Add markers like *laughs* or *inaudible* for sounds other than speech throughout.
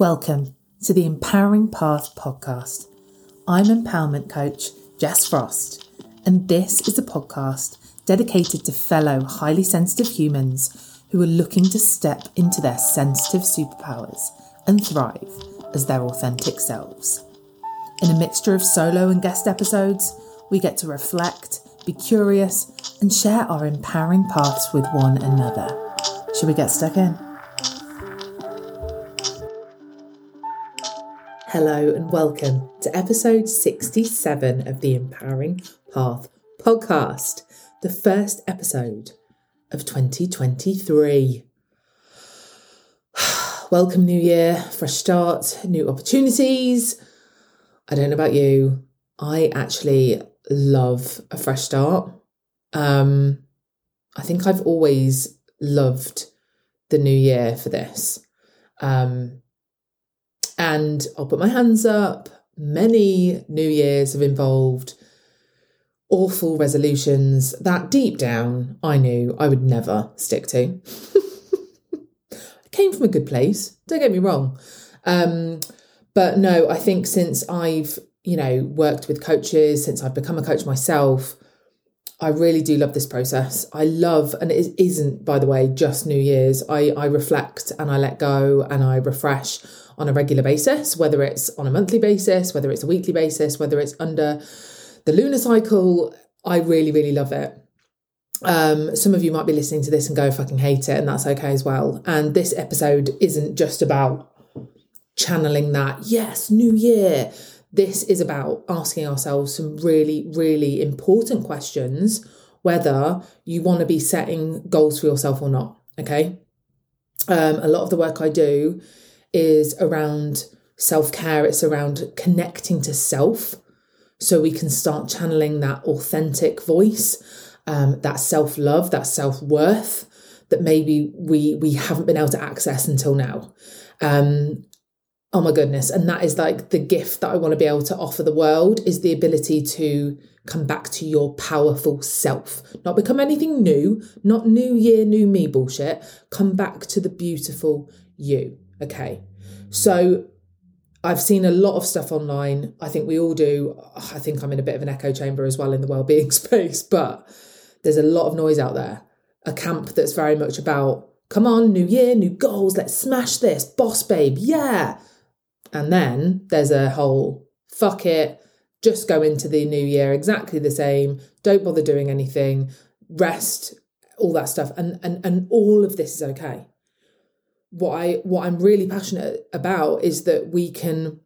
Welcome to the Empowering Path podcast. I'm empowerment coach Jess Frost, and this is a podcast dedicated to fellow highly sensitive humans who are looking to step into their sensitive superpowers and thrive as their authentic selves. In a mixture of solo and guest episodes, we get to reflect, be curious, and share our empowering paths with one another. Should we get stuck in? Hello and welcome to episode 67 of the Empowering Path podcast, the first episode of 2023. *sighs* welcome, new year, fresh start, new opportunities. I don't know about you, I actually love a fresh start. Um, I think I've always loved the new year for this. Um, and I'll put my hands up. Many New Years have involved awful resolutions that deep down I knew I would never stick to. I *laughs* came from a good place, don't get me wrong. Um, but no, I think since I've, you know, worked with coaches, since I've become a coach myself, I really do love this process. I love, and it isn't, by the way, just New Year's. I, I reflect and I let go and I refresh on a regular basis, whether it's on a monthly basis, whether it's a weekly basis, whether it's under the lunar cycle. I really, really love it. Um, some of you might be listening to this and go fucking hate it, and that's okay as well. And this episode isn't just about channeling that, yes, new year. This is about asking ourselves some really, really important questions whether you want to be setting goals for yourself or not. Okay. Um, a lot of the work I do is around self care, it's around connecting to self so we can start channeling that authentic voice, um, that self love, that self worth that maybe we we haven't been able to access until now. Um, oh my goodness and that is like the gift that i want to be able to offer the world is the ability to come back to your powerful self not become anything new not new year new me bullshit come back to the beautiful you Okay. So I've seen a lot of stuff online. I think we all do. I think I'm in a bit of an echo chamber as well in the well-being *laughs* space, but there's a lot of noise out there. A camp that's very much about, come on, new year, new goals, let's smash this, boss babe, yeah. And then there's a whole fuck it, just go into the new year exactly the same, don't bother doing anything, rest, all that stuff. And and and all of this is okay what I what I'm really passionate about is that we can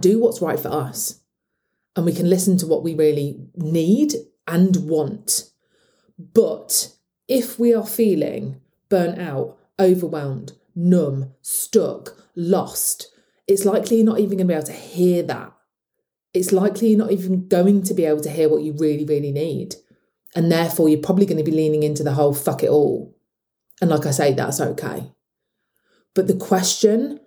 do what's right for us and we can listen to what we really need and want. But if we are feeling burnt out, overwhelmed, numb, stuck, lost, it's likely you're not even going to be able to hear that. It's likely you're not even going to be able to hear what you really, really need. And therefore, you're probably going to be leaning into the whole fuck it all. And like I say, that's okay. But the question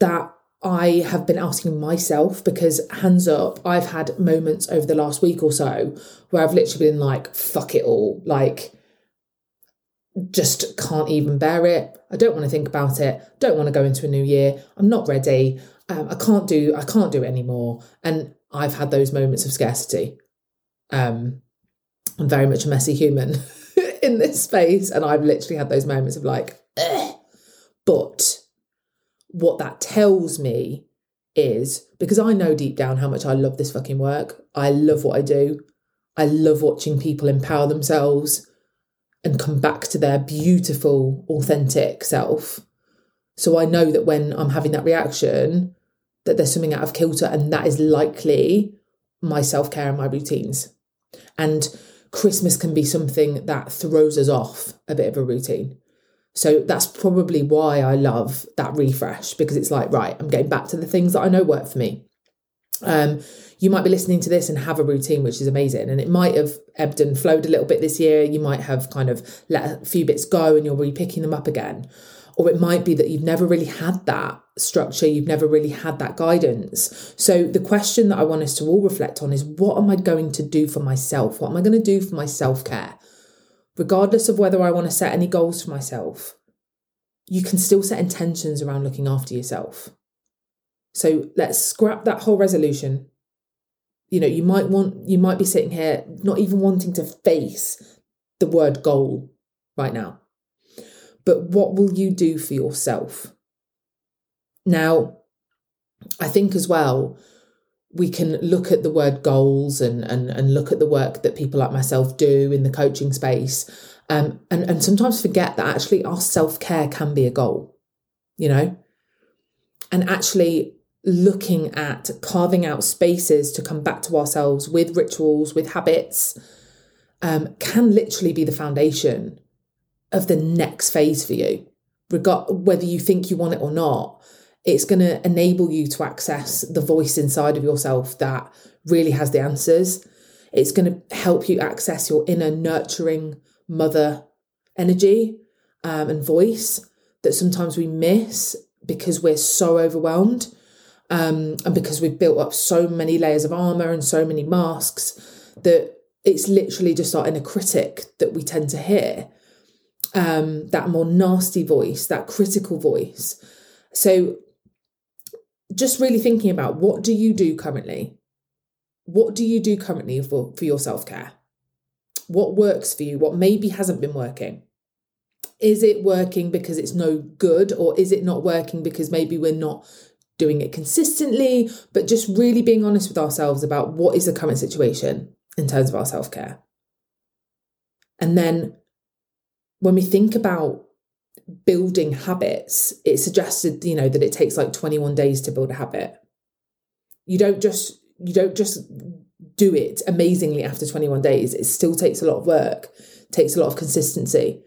that I have been asking myself because hands up, I've had moments over the last week or so where I've literally been like, fuck it all. Like, just can't even bear it. I don't want to think about it. Don't want to go into a new year. I'm not ready. Um, I can't do. I can't do it anymore. And I've had those moments of scarcity. Um, I'm very much a messy human *laughs* in this space, and I've literally had those moments of like, Ugh but what that tells me is because I know deep down how much I love this fucking work. I love what I do. I love watching people empower themselves and come back to their beautiful, authentic self. So I know that when I'm having that reaction, that there's something out of kilter, and that is likely my self care and my routines. And Christmas can be something that throws us off a bit of a routine. So that's probably why I love that refresh because it's like, right, I'm getting back to the things that I know work for me. Um, you might be listening to this and have a routine, which is amazing. And it might have ebbed and flowed a little bit this year. You might have kind of let a few bits go and you're repicking them up again. Or it might be that you've never really had that structure, you've never really had that guidance. So, the question that I want us to all reflect on is what am I going to do for myself? What am I going to do for my self care? regardless of whether I want to set any goals for myself. you can still set intentions around looking after yourself. So let's scrap that whole resolution. You know, you might want, you might be sitting here not even wanting to face the word goal right now. But what will you do for yourself? Now, I think as well, we can look at the word goals and, and, and look at the work that people like myself do in the coaching space um, and, and sometimes forget that actually our self care can be a goal, you know? And actually looking at carving out spaces to come back to ourselves with rituals, with habits, um, can literally be the foundation of the next phase for you. Regard whether you think you want it or not, it's going to enable you to access the voice inside of yourself that really has the answers. It's going to help you access your inner nurturing mother energy um, and voice that sometimes we miss because we're so overwhelmed um, and because we've built up so many layers of armor and so many masks that it's literally just our inner critic that we tend to hear. Um, that more nasty voice that critical voice. So just really thinking about what do you do currently? What do you do currently for, for your self-care? What works for you, what maybe hasn't been working. Is it working because it's no good, or is it not working because maybe we're not doing it consistently? But just really being honest with ourselves about what is the current situation in terms of our self care. And then when we think about building habits, it suggested, you know, that it takes like 21 days to build a habit. You don't just you don't just do it amazingly after 21 days. It still takes a lot of work, takes a lot of consistency,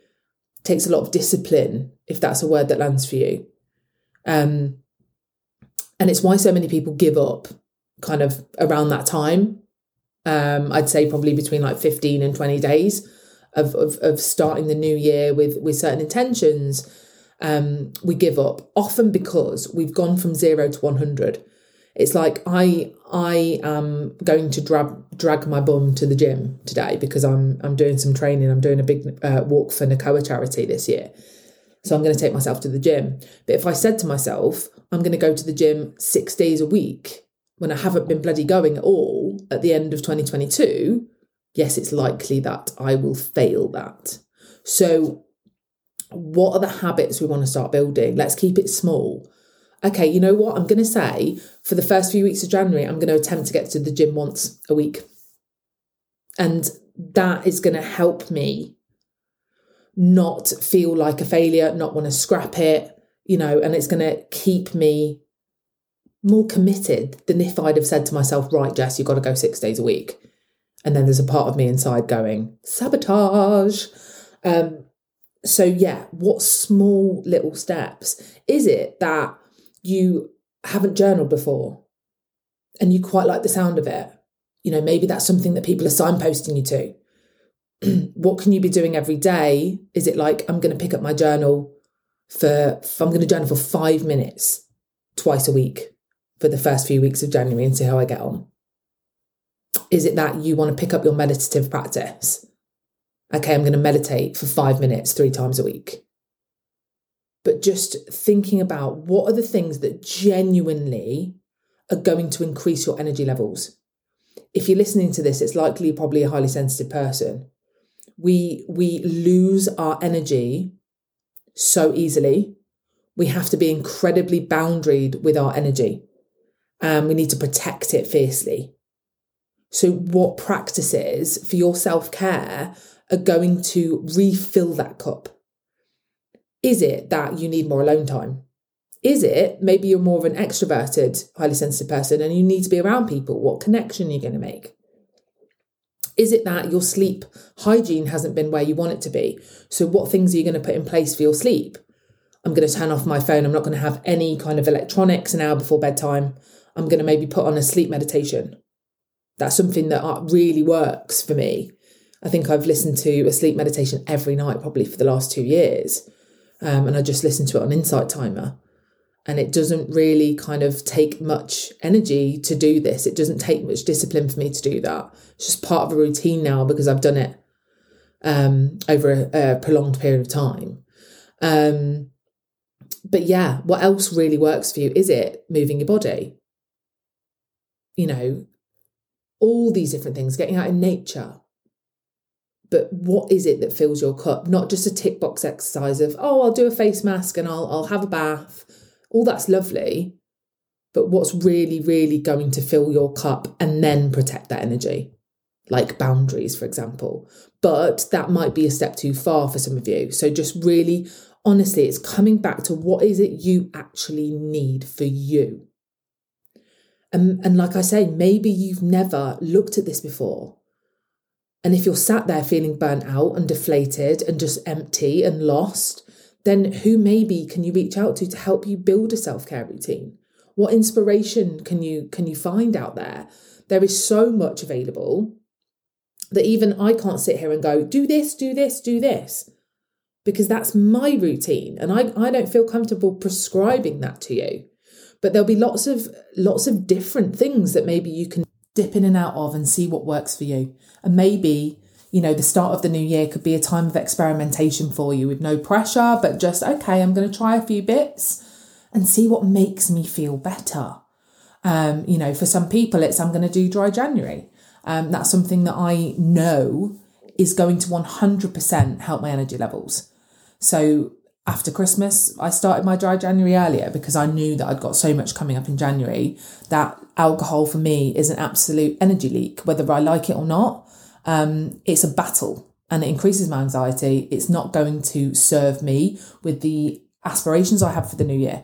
takes a lot of discipline, if that's a word that lands for you. Um, and it's why so many people give up kind of around that time. Um, I'd say probably between like 15 and 20 days of, of, of starting the new year with, with certain intentions. Um, we give up often because we've gone from zero to 100 it's like I I am going to drag drag my bum to the gym today because I'm I'm doing some training. I'm doing a big uh, walk for NACOA charity this year. So I'm going to take myself to the gym. But if I said to myself, I'm going to go to the gym six days a week when I haven't been bloody going at all at the end of 2022, yes, it's likely that I will fail that. So, what are the habits we want to start building? Let's keep it small okay, you know what? I'm going to say for the first few weeks of January, I'm going to attempt to get to the gym once a week. And that is going to help me not feel like a failure, not want to scrap it, you know, and it's going to keep me more committed than if I'd have said to myself, right, Jess, you've got to go six days a week. And then there's a part of me inside going, sabotage. Um, so, yeah, what small little steps is it that you haven't journaled before and you quite like the sound of it, you know, maybe that's something that people are signposting you to. *clears throat* what can you be doing every day? Is it like I'm going to pick up my journal for, I'm going to journal for five minutes twice a week for the first few weeks of January and see how I get on? Is it that you want to pick up your meditative practice? Okay, I'm going to meditate for five minutes three times a week but just thinking about what are the things that genuinely are going to increase your energy levels. If you're listening to this, it's likely you're probably a highly sensitive person. We we lose our energy so easily. We have to be incredibly boundaried with our energy. And we need to protect it fiercely. So, what practices for your self care are going to refill that cup? Is it that you need more alone time? Is it maybe you're more of an extroverted, highly sensitive person and you need to be around people? What connection are you going to make? Is it that your sleep hygiene hasn't been where you want it to be? So, what things are you going to put in place for your sleep? I'm going to turn off my phone. I'm not going to have any kind of electronics an hour before bedtime. I'm going to maybe put on a sleep meditation. That's something that uh, really works for me. I think I've listened to a sleep meditation every night, probably for the last two years um, and I just listen to it on Insight Timer. And it doesn't really kind of take much energy to do this. It doesn't take much discipline for me to do that. It's just part of a routine now because I've done it um, over a, a, prolonged period of time. Um, but yeah, what else really works for you? Is it moving your body? You know, all these different things, getting out in nature. But what is it that fills your cup? Not just a tick box exercise of, oh, I'll do a face mask and I'll, I'll have a bath. All that's lovely. But what's really, really going to fill your cup and then protect that energy? Like boundaries, for example. But that might be a step too far for some of you. So just really honestly, it's coming back to what is it you actually need for you. And, and like I say, maybe you've never looked at this before. And if you're sat there feeling burnt out and deflated and just empty and lost, then who maybe can you reach out to to help you build a self-care routine? What inspiration can you can you find out there? There is so much available that even I can't sit here and go, do this, do this, do this because that's my routine and I, I don't feel comfortable prescribing that to you but there'll be lots of lots of different things that maybe you can dip in and out of and see what works for you and maybe you know the start of the new year could be a time of experimentation for you with no pressure but just okay i'm going to try a few bits and see what makes me feel better. Um, you know for some people it's i'm going to do dry january. Um, that's something that i know is going to 100% help my energy levels. So after Christmas, I started my dry January earlier because I knew that I'd got so much coming up in January that alcohol for me is an absolute energy leak, whether I like it or not. Um, it's a battle and it increases my anxiety. It's not going to serve me with the aspirations I have for the new year.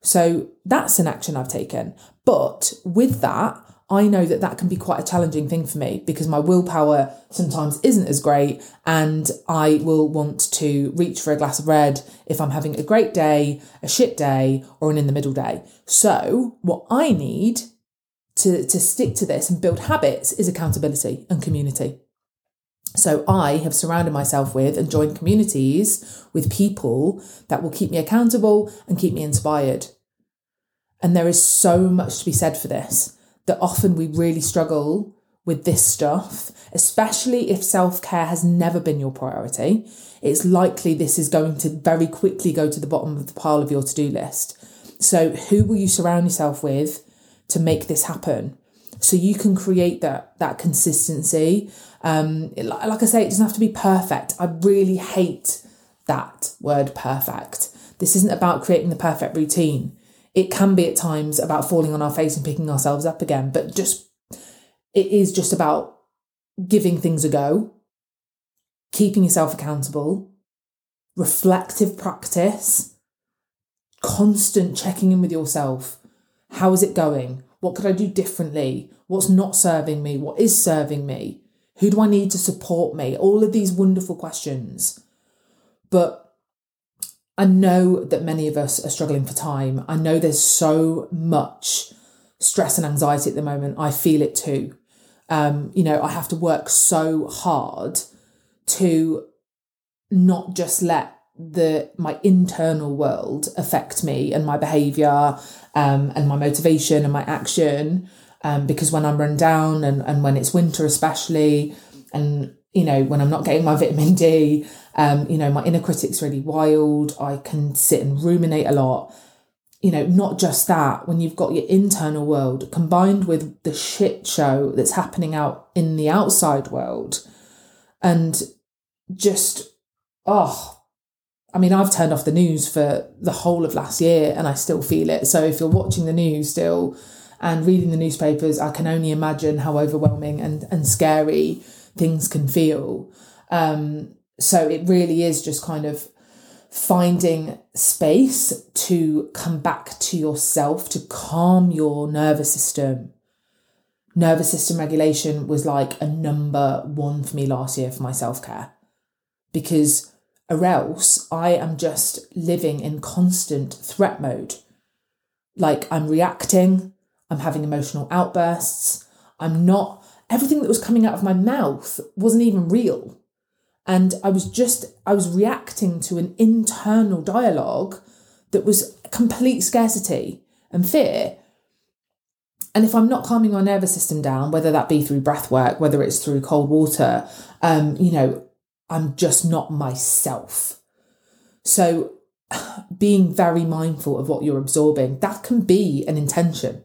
So that's an action I've taken. But with that, I know that that can be quite a challenging thing for me because my willpower sometimes isn't as great and I will want to reach for a glass of red if I'm having a great day, a shit day, or an in the middle day. So, what I need to, to stick to this and build habits is accountability and community. So, I have surrounded myself with and joined communities with people that will keep me accountable and keep me inspired. And there is so much to be said for this that often we really struggle with this stuff, especially if self care has never been your priority. It's likely this is going to very quickly go to the bottom of the pile of your to do list. So, who will you surround yourself with to make this happen? So you can create that that consistency. Um, like I say, it doesn't have to be perfect. I really hate that word perfect. This isn't about creating the perfect routine it can be at times about falling on our face and picking ourselves up again, but just it is just about giving things a go, keeping yourself accountable, reflective practice, constant checking in with yourself. How is it going? What could I do differently? What's not serving me? What is serving me? Who do I need to support me? All of these wonderful questions. But I know that many of us are struggling for time. I know there's so much stress and anxiety at the moment. I feel it too. Um, you know, I have to work so hard to not just let the my internal world affect me and my behavior um, and my motivation and my action um, because when I'm run down and, and when it's winter especially and you know when I'm not getting my *laughs* vitamin D um, you know, my inner critic's really wild. I can sit and ruminate a lot. You know, not just that, when you've got your internal world combined with the shit show that's happening out in the outside world, and just, oh, I mean, I've turned off the news for the whole of last year and I still feel it. So if you're watching the news still and reading the newspapers, I can only imagine how overwhelming and, and scary things can feel. Um, so it really is just kind of finding space to come back to yourself, to calm your nervous system. Nervous system regulation was like a number one for me last year for my self care because or else I am just living in constant threat mode. Like I'm reacting, I'm having emotional outbursts, I'm not, everything that was coming out of my mouth wasn't even real. And I was just, I was reacting to an internal dialogue that was complete scarcity and fear. And if I'm not calming my nervous system down, whether that be through breath work, whether it's through cold water, um, you know, I'm just not myself. So *sighs* being very mindful of what you're absorbing. That can be an intention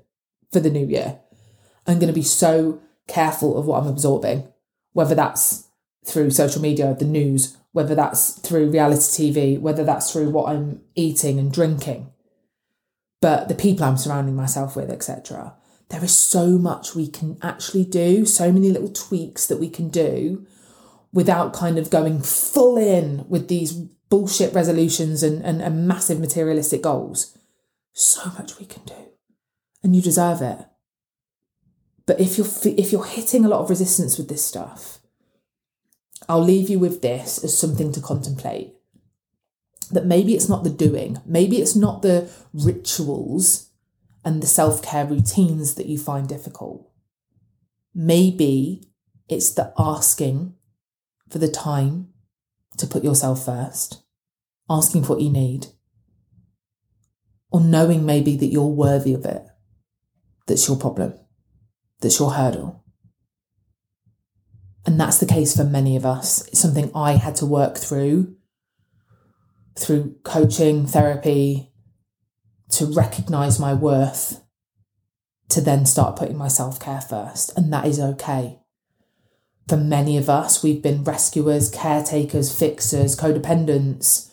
for the new year. I'm going to be so careful of what I'm absorbing, whether that's through social media, the news, whether that's through reality TV, whether that's through what I'm eating and drinking, but the people I'm surrounding myself with, etc. There is so much we can actually do, so many little tweaks that we can do without kind of going full in with these bullshit resolutions and, and, and massive materialistic goals. So much we can do. And you deserve it. But if you're if you're hitting a lot of resistance with this stuff, I'll leave you with this as something to contemplate. That maybe it's not the doing, maybe it's not the rituals and the self-care routines that you find difficult. Maybe it's the asking for the time to put yourself first, asking for what you need, or knowing maybe that you're worthy of it. That's your problem, that's your hurdle. And that's the case for many of us. It's something I had to work through through coaching, therapy, to recognize my worth, to then start putting my self care first. And that is okay for many of us, we've been rescuers, caretakers, fixers, codependents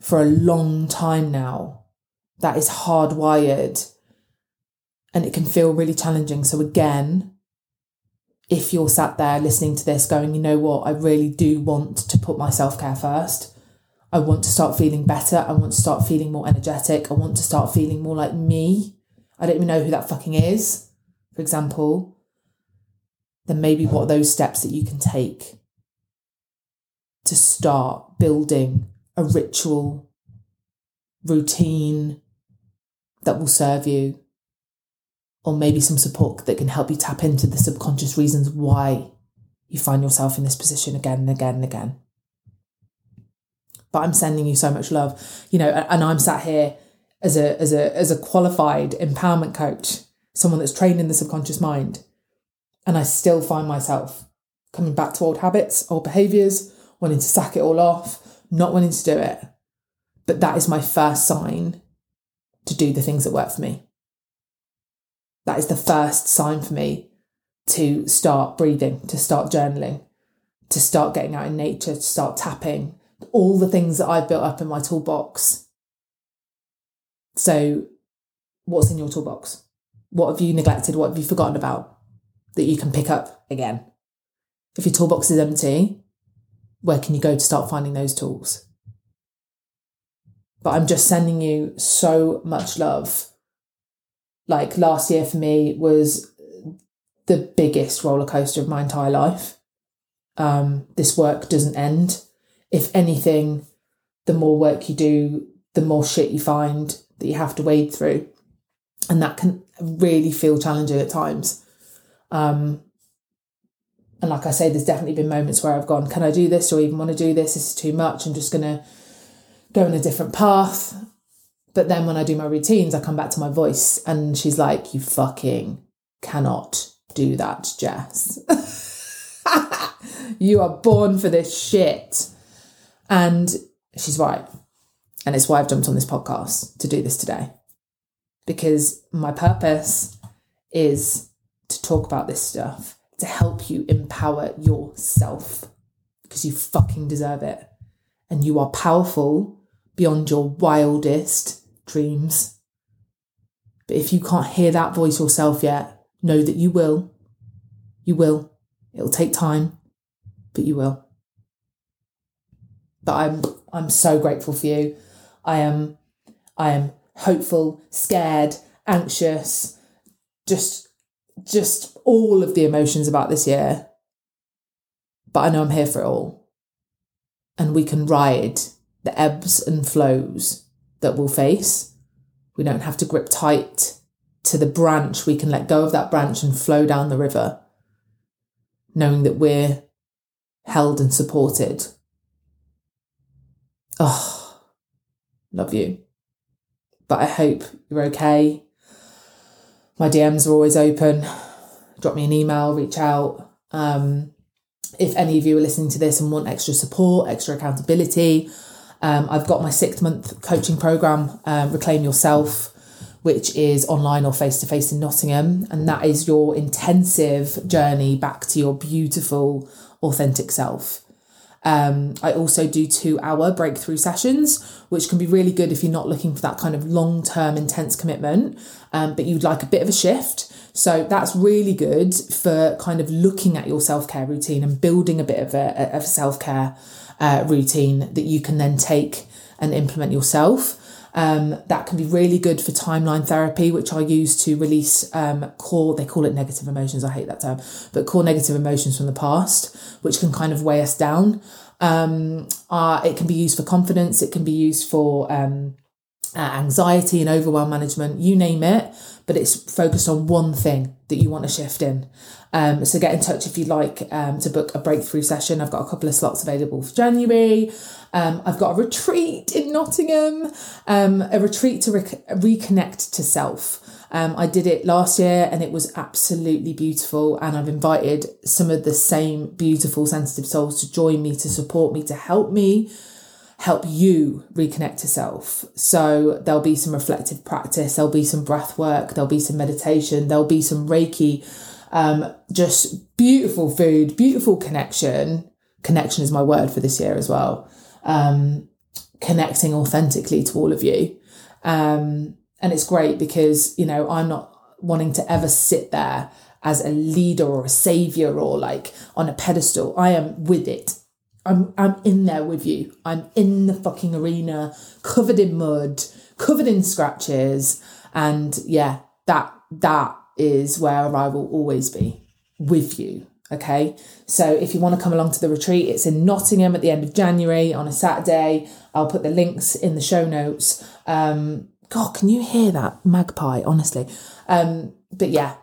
for a long time now. That is hardwired and it can feel really challenging. So, again, if you're sat there listening to this going, you know what, I really do want to put my self care first. I want to start feeling better. I want to start feeling more energetic. I want to start feeling more like me. I don't even know who that fucking is, for example then maybe what are those steps that you can take to start building a ritual routine that will serve you or maybe some support that can help you tap into the subconscious reasons why you find yourself in this position again and again and again. But i'm sending you so much love you know and i'm sat here as a as a as a qualified empowerment coach someone that's trained in the subconscious mind and I still find myself coming back to old habits, old behaviors, wanting to sack it all off, not wanting to do it. But that is my first sign to do the things that work for me. That is the first sign for me to start breathing, to start journaling, to start getting out in nature, to start tapping, all the things that I've built up in my toolbox. So, what's in your toolbox? What have you neglected? What have you forgotten about? That you can pick up again. If your toolbox is empty, where can you go to start finding those tools? But I'm just sending you so much love. Like last year for me was the biggest roller coaster of my entire life. Um, this work doesn't end. If anything, the more work you do, the more shit you find that you have to wade through. And that can really feel challenging at times. Um, and like I say, there's definitely been moments where I've gone, can I do this? or even want to do this? This is too much. I'm just going to go in a different path. But then when I do my routines, I come back to my voice and she's like, you fucking cannot do that, Jess. *laughs* you are born for this shit. And she's right. And it's why I've jumped on this podcast to do this today. Because my purpose is to talk about this stuff to help you empower yourself because you fucking deserve it. And you are powerful beyond your wildest dreams. But if you can't hear that voice yourself yet, know that you will. You will. It'll take time, but you will. But I'm I'm so grateful for you. I am I am hopeful, scared, anxious, just just all of the emotions about this year. But I know I'm here for it all. And we can ride the ebbs and flows that we'll face. We don't have to grip tight to the branch. We can let go of that branch and flow down the river, knowing that we're held and supported. Oh, love you. But I hope you're okay. My DMs are always open. Drop me an email, reach out. Um, if any of you are listening to this and want extra support, extra accountability, Um, I've got my six month coaching program, um, Reclaim Yourself, which is online or face to face in Nottingham. And that is your intensive journey back to your beautiful, authentic self. Um, I also do two hour breakthrough sessions, which can be really good if you're not looking for that kind of long term intense commitment, um, but you'd like a bit of a shift. So that's really good for kind of looking at your self care routine and building a bit of a, self care uh, routine that you can then take and implement yourself. Um, that can be really good for timeline therapy, which I use to release um, core, they call it negative emotions. I hate that term, but core negative emotions from the past, which can kind of weigh us down. Um, uh, it can be used for confidence, it can be used for um, uh, anxiety and overwhelm management, you name it, but it's focused on one thing that you want to shift in. Um, so get in touch if you'd like um, to book a breakthrough session. I've got a couple of slots available for January. Um, I've got a retreat in Nottingham, um, a retreat to reconnect to self. Um, I did it last year and it was absolutely beautiful. And I've invited some of the same beautiful, sensitive souls to join me, to support me, to help me help you reconnect to self. So there'll be some reflective practice, there'll be some breath work, there'll be some meditation, there'll be some Reiki um, just beautiful food, beautiful connection. Connection is my word for this year as well. Um, connecting authentically to all of you. Um, and it's great because, you know, I'm not wanting to ever sit there as a leader or a savior or like on a pedestal. I am with it. I'm I'm in there with you. I'm in the fucking arena, covered in mud, covered in scratches, and yeah, that that is where I will always be with you. Okay. So if you want to come along to the retreat, it's in Nottingham at the end of January on a Saturday. I'll put the links in the show notes. Um, God, can you hear that magpie? Honestly. Um, but yeah,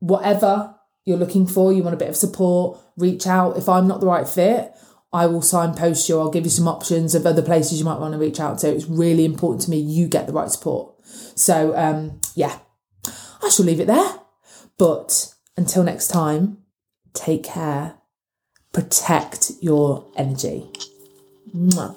whatever you're looking for, you want a bit of support, reach out. If I'm not the right fit, I will signpost you. I'll give you some options of other places you might want to reach out to. It's really important to me you get the right support. So um, yeah, I shall leave it there. But until next time, take care, protect your energy. Mwah.